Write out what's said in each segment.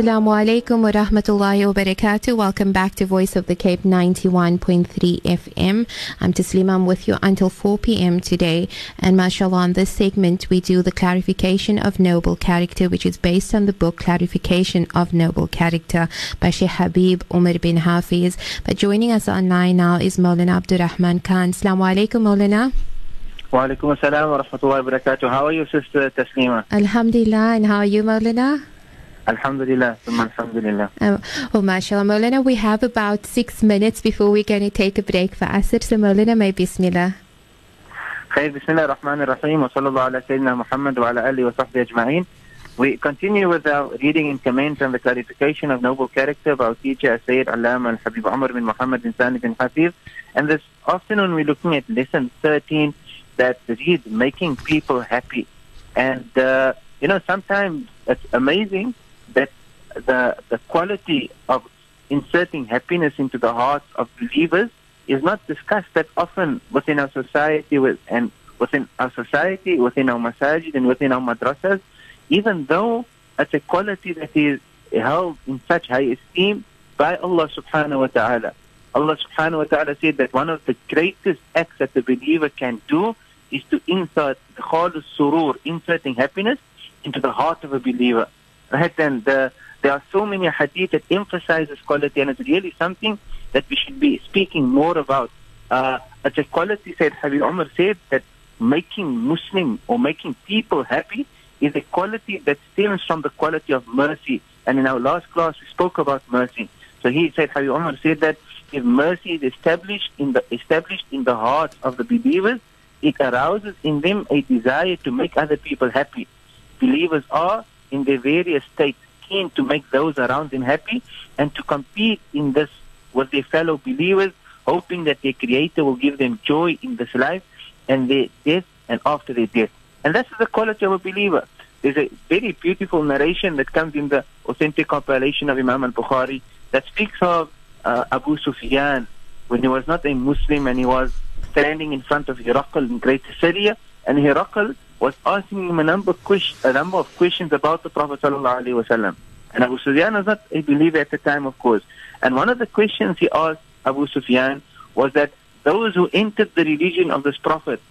Assalamu alaikum wa rahmatullahi wa barakatuh. Welcome back to Voice of the Cape 91.3 FM. I'm Taslima. I'm with you until 4 p.m. today. And mashallah, on this segment, we do the clarification of noble character, which is based on the book Clarification of Noble Character by Sheikh Habib Umar bin Hafiz. But joining us online now is Maulana Abdurragman Khan. Assalamu alaikum, Maulana. Wa alaikum assalam wa rahmatullahi wa barakatuh. How are you, Sister Taslima? Alhamdulillah. And how are you, Maulana? Alhamdulillah, alhamdulillah. Um, oh, mashallah. Maulana, we have about six minutes before we're going to take a break for Asr. So, Maulana, may bismillah. Bismillah ar-Rahman ar-Rahim, wa sallallahu ala Sayyidina Muhammad wa ala alihi wa sahbihi ajma'in. We continue with our reading in comments and the clarification of noble character of our teacher, Sayyid Allama al-Habib Umar bin Muhammad bin Salim bin Hafiz. And this afternoon we're looking at lesson 13 that reads making people happy. And, uh, you know, sometimes it's amazing that the, the quality of inserting happiness into the hearts of believers is not discussed that often within our society with, and within our society, within our masajid and within our madrasas, even though it's a quality that is held in such high esteem by Allah subhanahu wa ta'ala. Allah subhanahu wa ta'ala said that one of the greatest acts that the believer can do is to insert khalus surur, inserting happiness into the heart of a believer. Right? And uh, there are so many hadith that emphasizes quality, and it's really something that we should be speaking more about. Uh, it's a quality, said Habib Umar said, that making Muslim or making people happy is a quality that stems from the quality of mercy. And in our last class, we spoke about mercy. So he said, Habib Umar said that if mercy is established in the established in the hearts of the believers, it arouses in them a desire to make other people happy. Believers are in their various states keen to make those around them happy and to compete in this with their fellow believers, hoping that their Creator will give them joy in this life and their death and after their death. And that's the quality of a believer. There's a very beautiful narration that comes in the authentic compilation of Imam al-Bukhari that speaks of uh, Abu Sufyan when he was not a Muslim and he was standing in front of Herakl in Greater Syria and Herakl was asking him a number of, question, a number of questions about the Prophet sallallahu alaihi wasallam. And Abu Sufyan was not a believer at the time, of course. And one of the questions he asked Abu Sufyan was that those who entered the religion of this Prophet,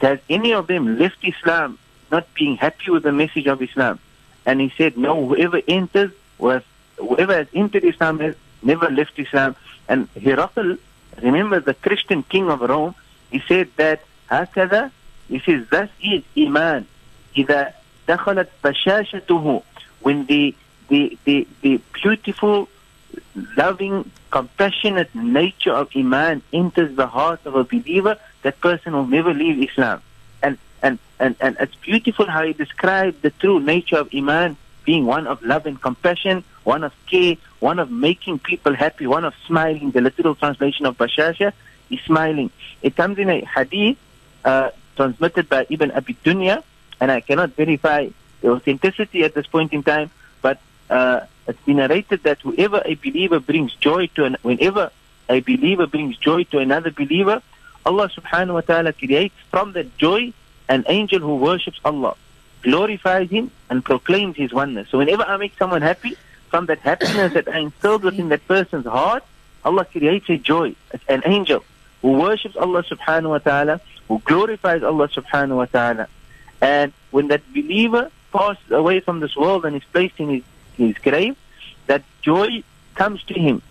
has any of them left Islam not being happy with the message of Islam? And he said, no, whoever enters was, whoever has entered Islam has never left Islam. And Herakl, remember the Christian king of Rome, he said that, هكذا, he says, thus is Iman. إذا دخلت بشاشته when the, the, the, the beautiful, loving, compassionate nature of Iman enters the heart of a believer, that person will never leave Islam. And, and, and, and it's beautiful how he described the true nature of Iman being one of love and compassion, one of care, one of making people happy, one of smiling. The literal translation of Bashasha is smiling. It comes in a hadith uh, transmitted by Ibn Abi Dunya, and I cannot verify the authenticity at this point in time, but uh, it's been narrated that whoever a believer brings joy to, an, whenever a believer brings joy to another believer, Allah subhanahu wa ta'ala creates from that joy an angel who worships Allah, glorifies Him, and proclaims His oneness. So whenever I make someone happy, from that happiness that I instilled within that person's heart, Allah creates a joy, an angel who worships Allah subhanahu wa ta'ala, who glorifies Allah subhanahu wa ta'ala. And when that believer passes away from this world and is placed in his, his grave, that joy comes to him.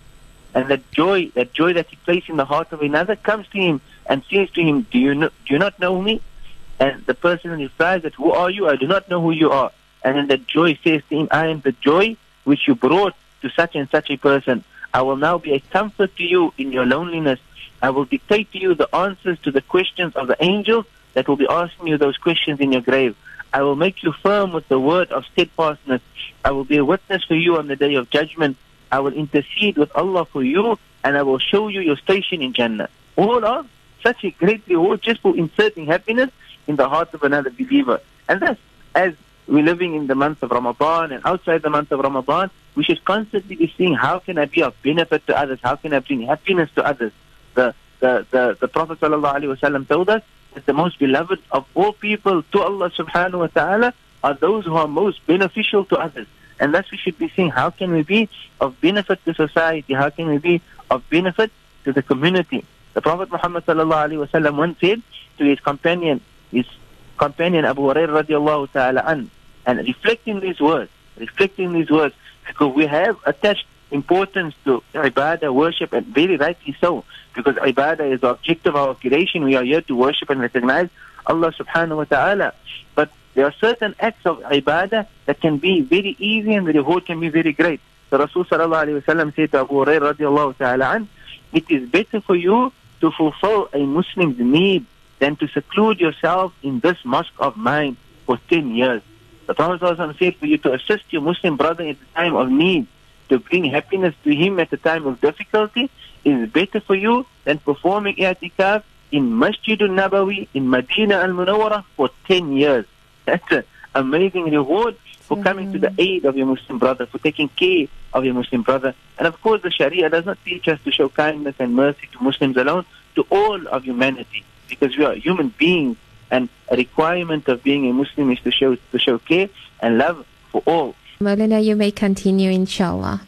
And that joy, that joy that he placed in the heart of another comes to him and says to him, Do you know, do you not know me? And the person replies that, Who are you? I do not know who you are. And then that joy says to him, I am the joy which you brought to such and such a person. I will now be a comfort to you in your loneliness. I will dictate to you the answers to the questions of the angels that will be asking you those questions in your grave. I will make you firm with the word of steadfastness. I will be a witness for you on the day of judgment. I will intercede with Allah for you, and I will show you your station in Jannah. All are such a great reward just for inserting happiness in the heart of another believer. And thus, as we're living in the month of Ramadan and outside the month of Ramadan, we should constantly be seeing how can I be of benefit to others? How can I bring happiness to others? The, the, the, the Prophet ﷺ told us that the most beloved of all people to Allah subhanahu wa ta'ala are those who are most beneficial to others. And thus we should be seeing how can we be of benefit to society? How can we be of benefit to the community? The Prophet Muhammad sallallahu once said to his companion, his companion Abu Hurairah radiallahu ta'ala an, and reflecting these words, reflecting these words, because we have attached importance to ibadah, worship, and very rightly so, because ibadah is the objective of our creation. We are here to worship and recognize Allah subhanahu wa ta'ala. But there are certain acts of ibadah that can be very easy and the reward can be very great. The Rasul sallallahu alayhi wa said to Abu radiallahu ta'ala an, it is better for you to fulfill a Muslim's need than to seclude yourself in this mosque of mine for 10 years. The Prophet said for you to assist your Muslim brother in the time of need, to bring happiness to him at the time of difficulty, is better for you than performing i'tikaf in Masjid al-Nabawi in Medina al-Munawwara for 10 years. That's an amazing reward for mm-hmm. coming to the aid of your Muslim brother, for taking care of your Muslim brother. And of course, the Sharia does not teach us to show kindness and mercy to Muslims alone, to all of humanity, because we are human beings and a requirement of being a Muslim is to show to show care and love for all. Maulana, you may continue, inshallah.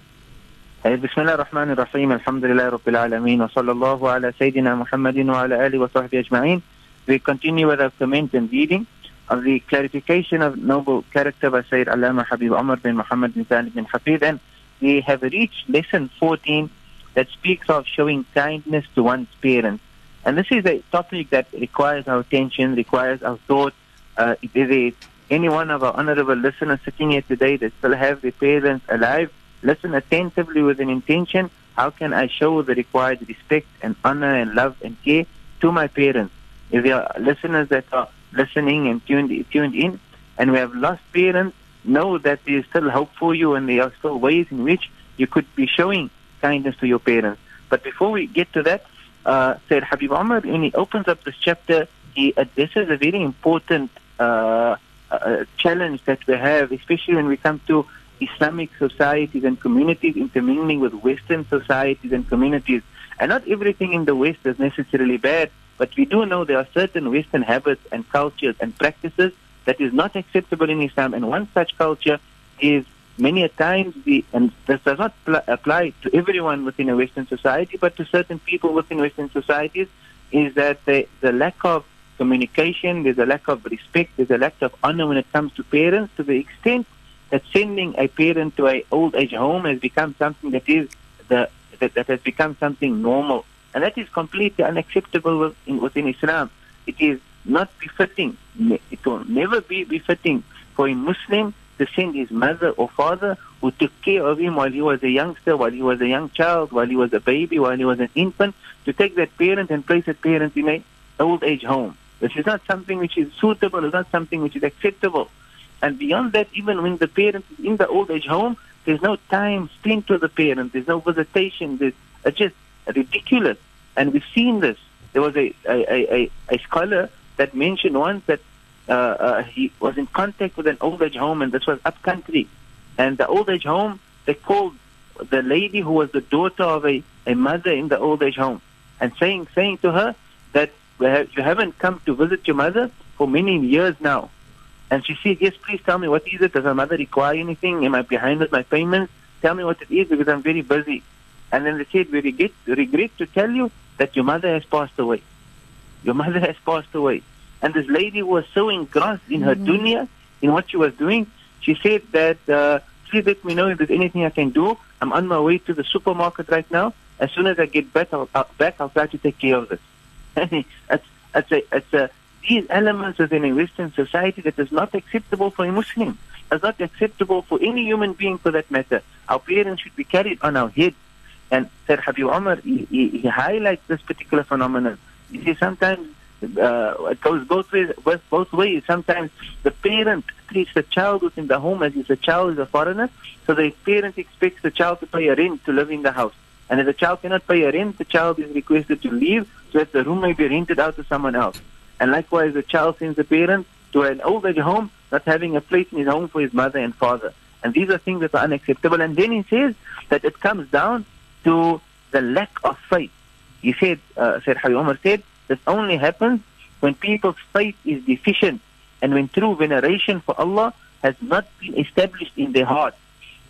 بسم الله الرحمن الرحيم الحمد لله رب العالمين وصلى الله على سيدنا محمد وعلى آله وصحبه أجمعين. We continue with our comment and reading of the clarification of noble character by Sayyid Allama Habib Umar bin Muhammad bin Salim bin Hafidh, and we have reached lesson 14 that speaks of showing kindness to one's parents. And this is a topic that requires our attention, requires our thought, uh, it is any one of our honorable listeners sitting here today that still have their parents alive, listen attentively with an intention. How can I show the required respect and honor and love and care to my parents? If there are listeners that are listening and tuned, tuned in and we have lost parents, know that there is still hope for you and there are still ways in which you could be showing kindness to your parents. But before we get to that, uh, Said Habib Umar, when he opens up this chapter, he addresses a very important uh, uh, challenge that we have, especially when we come to Islamic societies and communities intermingling with Western societies and communities. And not everything in the West is necessarily bad, but we do know there are certain Western habits and cultures and practices that is not acceptable in Islam. And one such culture is many a times the and this does not pl- apply to everyone within a Western society, but to certain people within Western societies, is that the, the lack of communication, there's a lack of respect, there's a lack of honor when it comes to parents, to the extent that sending a parent to an old age home has become something that is the that, that has become something normal, and that is completely unacceptable within, within Islam. It is not befitting. It will never be befitting for a Muslim to send his mother or father who took care of him while he was a youngster, while he was a young child, while he was a baby, while he was an infant, to take that parent and place that parent in an old age home. This is not something which is suitable, it's not something which is acceptable. And beyond that, even when the parent is in the old age home, there's no time spent with the parent, there's no visitation, there's it's just ridiculous. And we've seen this. There was a, a, a, a scholar that mentioned once that uh, uh, he was in contact with an old age home, and this was up country. And the old age home, they called the lady who was the daughter of a, a mother in the old age home, and saying saying to her that you haven't come to visit your mother for many years now. And she said, yes, please tell me what is it? Does my mother require anything? Am I behind with my payments? Tell me what it is because I'm very busy. And then they said, we regret, regret to tell you that your mother has passed away. Your mother has passed away. And this lady was so engrossed in her mm-hmm. dunya, in what she was doing, she said that, uh, please let me know if there's anything I can do. I'm on my way to the supermarket right now. As soon as I get back, I'll, I'll back, I'll try to take care of this. it's, it's, a, it's a, these elements within a Western society that is not acceptable for a Muslim. It's not acceptable for any human being for that matter. Our parents should be carried on our head. And Sir Habib Omar, he, he, he highlights this particular phenomenon. You see, sometimes uh, it goes both ways, both ways. Sometimes the parent treats the child within the home as if the child is a foreigner, so the parent expects the child to pay a rent to live in the house. And if the child cannot pay a rent, the child is requested to leave so that the room may be rented out to someone else. And likewise, the child sends the parent to an old age home, not having a place in his home for his mother and father. And these are things that are unacceptable. And then he says that it comes down to the lack of faith. He said, uh, Said Habib Umar said, this only happens when people's faith is deficient and when true veneration for Allah has not been established in their heart.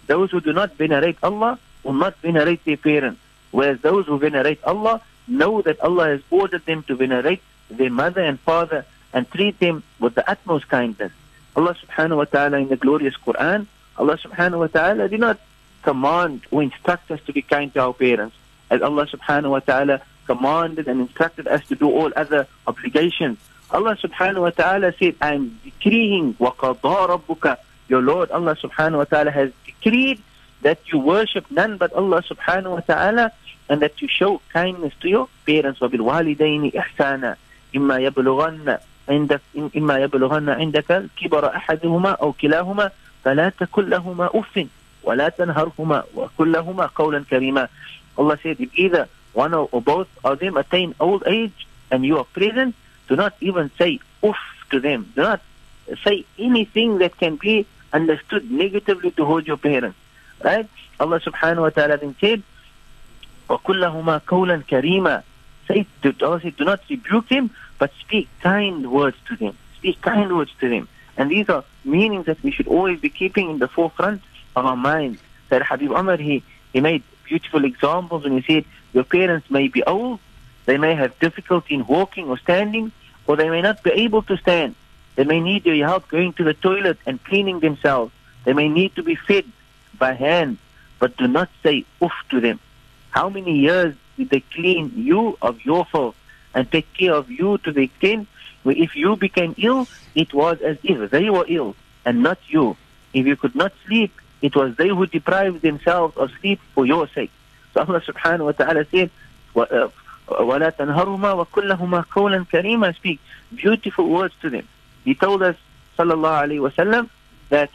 Those who do not venerate Allah will not venerate their parents, whereas those who venerate Allah know that Allah has ordered them to venerate their mother and father and treat them with the utmost kindness. Allah subhanahu wa ta'ala in the glorious Quran, Allah subhanahu wa ta'ala did not command or instruct us to be kind to our parents. As Allah subhanahu wa ta'ala commanded and instructed us to do all other obligations. Allah subhanahu wa ta'ala said, I am decreeing وَقَضَى رَبُّكَ Your Lord Allah subhanahu wa ta'ala has decreed that you worship none but Allah subhanahu wa ta'ala and that you show kindness to your parents وَبِالْوَالِدَيْنِ إِحْسَانًا إِمَّا يَبْلُغَنَّ عندك إما يبلغن عندك الكبر أحدهما أو كلاهما فلا تكن لهما أف ولا تنهرهما وكن لهما قولا كريما Allah said if either one or both of them attain old age and you are present do not even say oof to them do not say anything that can be understood negatively towards your parents right Allah subhanahu wa ta'ala then said وَكُلَّهُمَا لهما قولا كريما say to, Allah said do not rebuke them but speak kind words to them. Speak kind words to them. And these are meanings that we should always be keeping in the forefront of our minds. That Habib Umar, he, he made beautiful examples and he said, your parents may be old, they may have difficulty in walking or standing, or they may not be able to stand. They may need your help going to the toilet and cleaning themselves. They may need to be fed by hand, but do not say oof to them. How many years did they clean you of your fault? and take care of you to the extent where if you became ill, it was as if they were ill and not you. If you could not sleep, it was they who deprived themselves of sleep for your sake. So Allah subhanahu wa ta'ala said, وَلَا تَنْهَرُهُمَا وَكُلَّهُمَا قَوْلًا كَرِيمًا Speak beautiful words to them. He told us, sallallahu alayhi wa sallam, that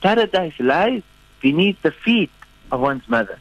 paradise lies beneath the feet of one's mother.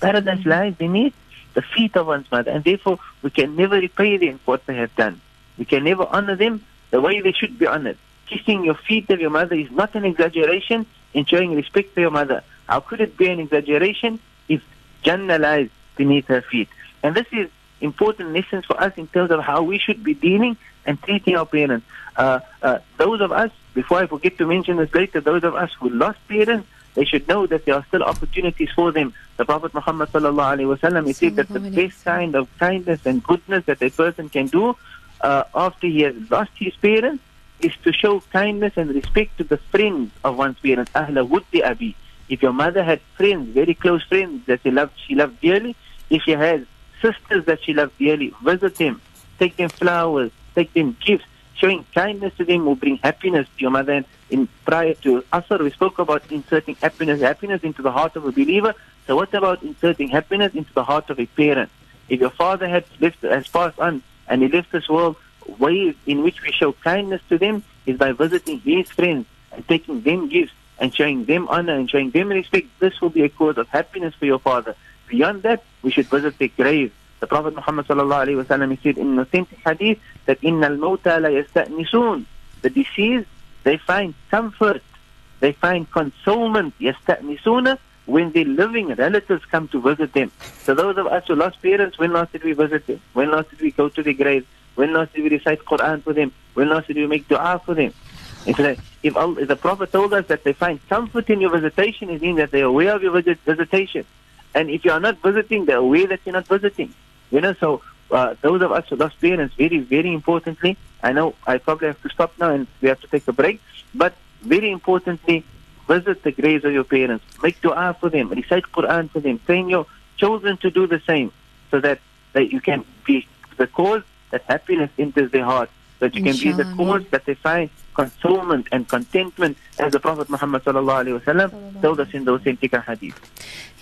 Paradise lies beneath the feet of one's mother, and therefore we can never repay them for what they have done. We can never honor them the way they should be honored. Kissing your feet of your mother is not an exaggeration in showing respect to your mother. How could it be an exaggeration if Jannah lies beneath her feet? And this is important lessons for us in terms of how we should be dealing and treating our parents. Uh, uh, those of us, before I forget to mention this later, those of us who lost parents, they should know that there are still opportunities for them. The Prophet Muhammad sallallahu alaihi wasallam, he said that the best kind of kindness and goodness that a person can do uh, after he has lost his parents is to show kindness and respect to the friends of one's parents. Ahla wuddi abi. If your mother had friends, very close friends that she loved, she loved dearly, if she has sisters that she loved dearly, visit them, take them flowers, take them gifts, showing kindness to them will bring happiness to your mother. And in prior to Asr, we spoke about inserting happiness, happiness into the heart of a believer. So what about inserting happiness into the heart of a parent? If your father had left, has passed on and he left this world, way in which we show kindness to them is by visiting his friends and taking them gifts and showing them honor and showing them respect. This will be a cause of happiness for your father. Beyond that, we should visit their grave the Prophet Muhammad sallallahu said in authentic hadith that inna al-mawta la yasta'nisun. The deceased, they find comfort, they find consolement, yasta'nisuna, when their living relatives come to visit them. So those of us who lost parents, when last did we visit them? When last did we go to their grave? When last did we recite Quran for them? When last did we make dua for them? If, if the Prophet told us that they find comfort in your visitation, it means that they are aware of your visit, visitation. And if you are not visiting, they are aware that you're not visiting. You know, so uh, those of us who lost parents, very, very importantly, I know I probably have to stop now and we have to take a break, but very importantly, visit the graves of your parents, make dua for them, recite Quran for them, train your children to do the same so that, that you can be the cause that happiness enters their heart, that you Inshallah. can be the cause that they find consolement and contentment as the Prophet Muhammad sallallahu alayhi wasallam told us in the authentic hadith.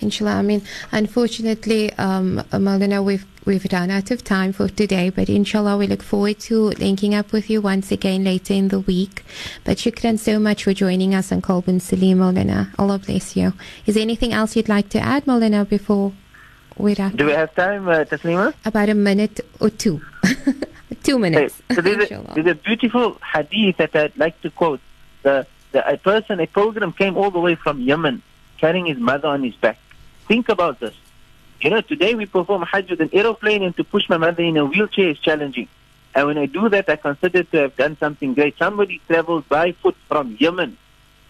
Inshallah, I mean, unfortunately, um, Maulana, we've we've run out of time for today, but inshallah, we look forward to linking up with you once again later in the week. But shukran so much for joining us on Kolbun Salim, Maulana. Allah bless you. Is there anything else you'd like to add, Maulana, before we wrap? Do we have time, uh, Taslima? About a minute or two. Two minutes. So there's, a, there's a beautiful hadith that I'd like to quote. The, the a person, a pilgrim came all the way from Yemen, carrying his mother on his back. Think about this. You know, today we perform Hajj with an aeroplane, and to push my mother in a wheelchair is challenging. And when I do that, I consider to have done something great. Somebody traveled by foot from Yemen,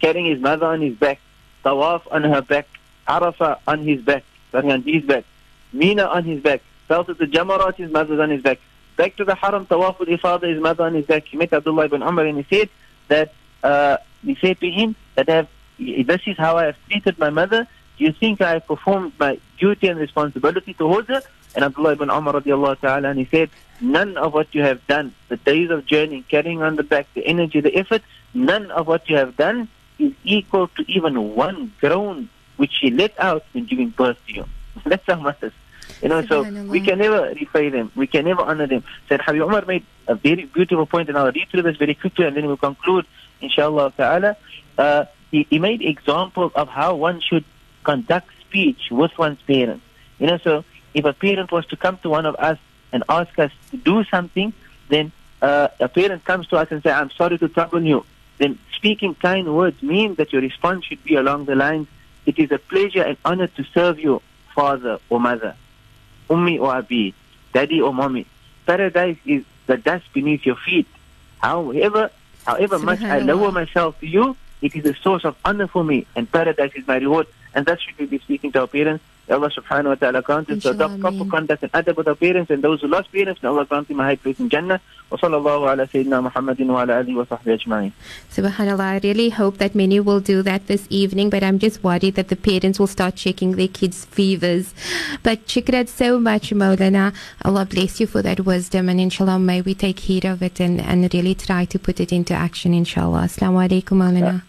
carrying his mother on his back, Tawaf on her back, Arafah on his back, sorry, on his back, Mina on his back, fell to the Jamarat, his mother's on his back, back to the Haram, Tawaf his mother on his back. He met Abdullah ibn Umar and he said that, uh, he said to him that have, this is how I have treated my mother. Do you think I have performed my duty and responsibility towards her? And Abdullah ibn Umar radiallahu ta'ala, and he said, none of what you have done, the days of journey, carrying on the back, the energy, the effort, none of what you have done is equal to even one groan which she let out when giving birth to you. That's how much. You know, so we can never repay them. We can never honor them. Said Habib Umar made a very beautiful point, and I'll read through this very quickly, and then we'll conclude, inshallah ta'ala. Uh, he, he made examples of how one should conduct speech with one's parents. You know, so if a parent was to come to one of us and ask us to do something, then uh, a parent comes to us and say, I'm sorry to trouble you. Then speaking kind words means that your response should be along the lines, it is a pleasure and honor to serve you, father or mother, ummi or abi, daddy or mommy. Paradise is the dust beneath your feet. However, however much I lower myself to you, it is a source of honor for me, and paradise is my reward. And that should we be speaking to our parents. Allah subhanahu wa ta'ala grant us to adopt proper conduct and adab with our parents and those who lost parents. May Allah grant them a high place in Jannah. Wa sallallahu ala Sayyidina Muhammadin wa ala alihi wa sahbihi ajma'in. Subhanallah, I really hope that many will do that this evening, but I'm just worried that the parents will start checking their kids' fevers. But shukran so much, Maulana. Allah bless you for that wisdom, and inshallah, may we take heed of it and, and really try to put it into action, inshallah. Assalamu alaikum, Maulana.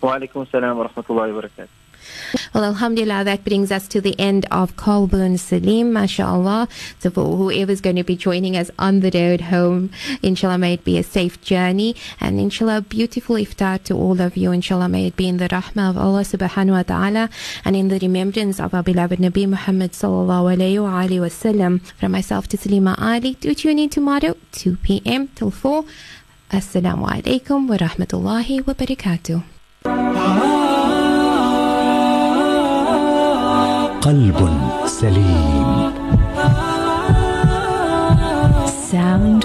Wa alaikum assalam wa rahmatullahi wa barakatuh. Well, Alhamdulillah, that brings us to the end of Kolbun Salim, mashallah. So, for whoever's going to be joining us on the road home, inshallah, may it be a safe journey. And inshallah, beautiful iftar to all of you. Inshallah, may it be in the rahmah of Allah subhanahu wa ta'ala and in the remembrance of our beloved Nabi Muhammad sallallahu alayhi wa alihi wa sallam. From myself Taslima Ali, do tune in tomorrow, 2 p.m. till 4. Assalamu alaikum wa rahmatullahi wa barakatuh. قلب سليم Sound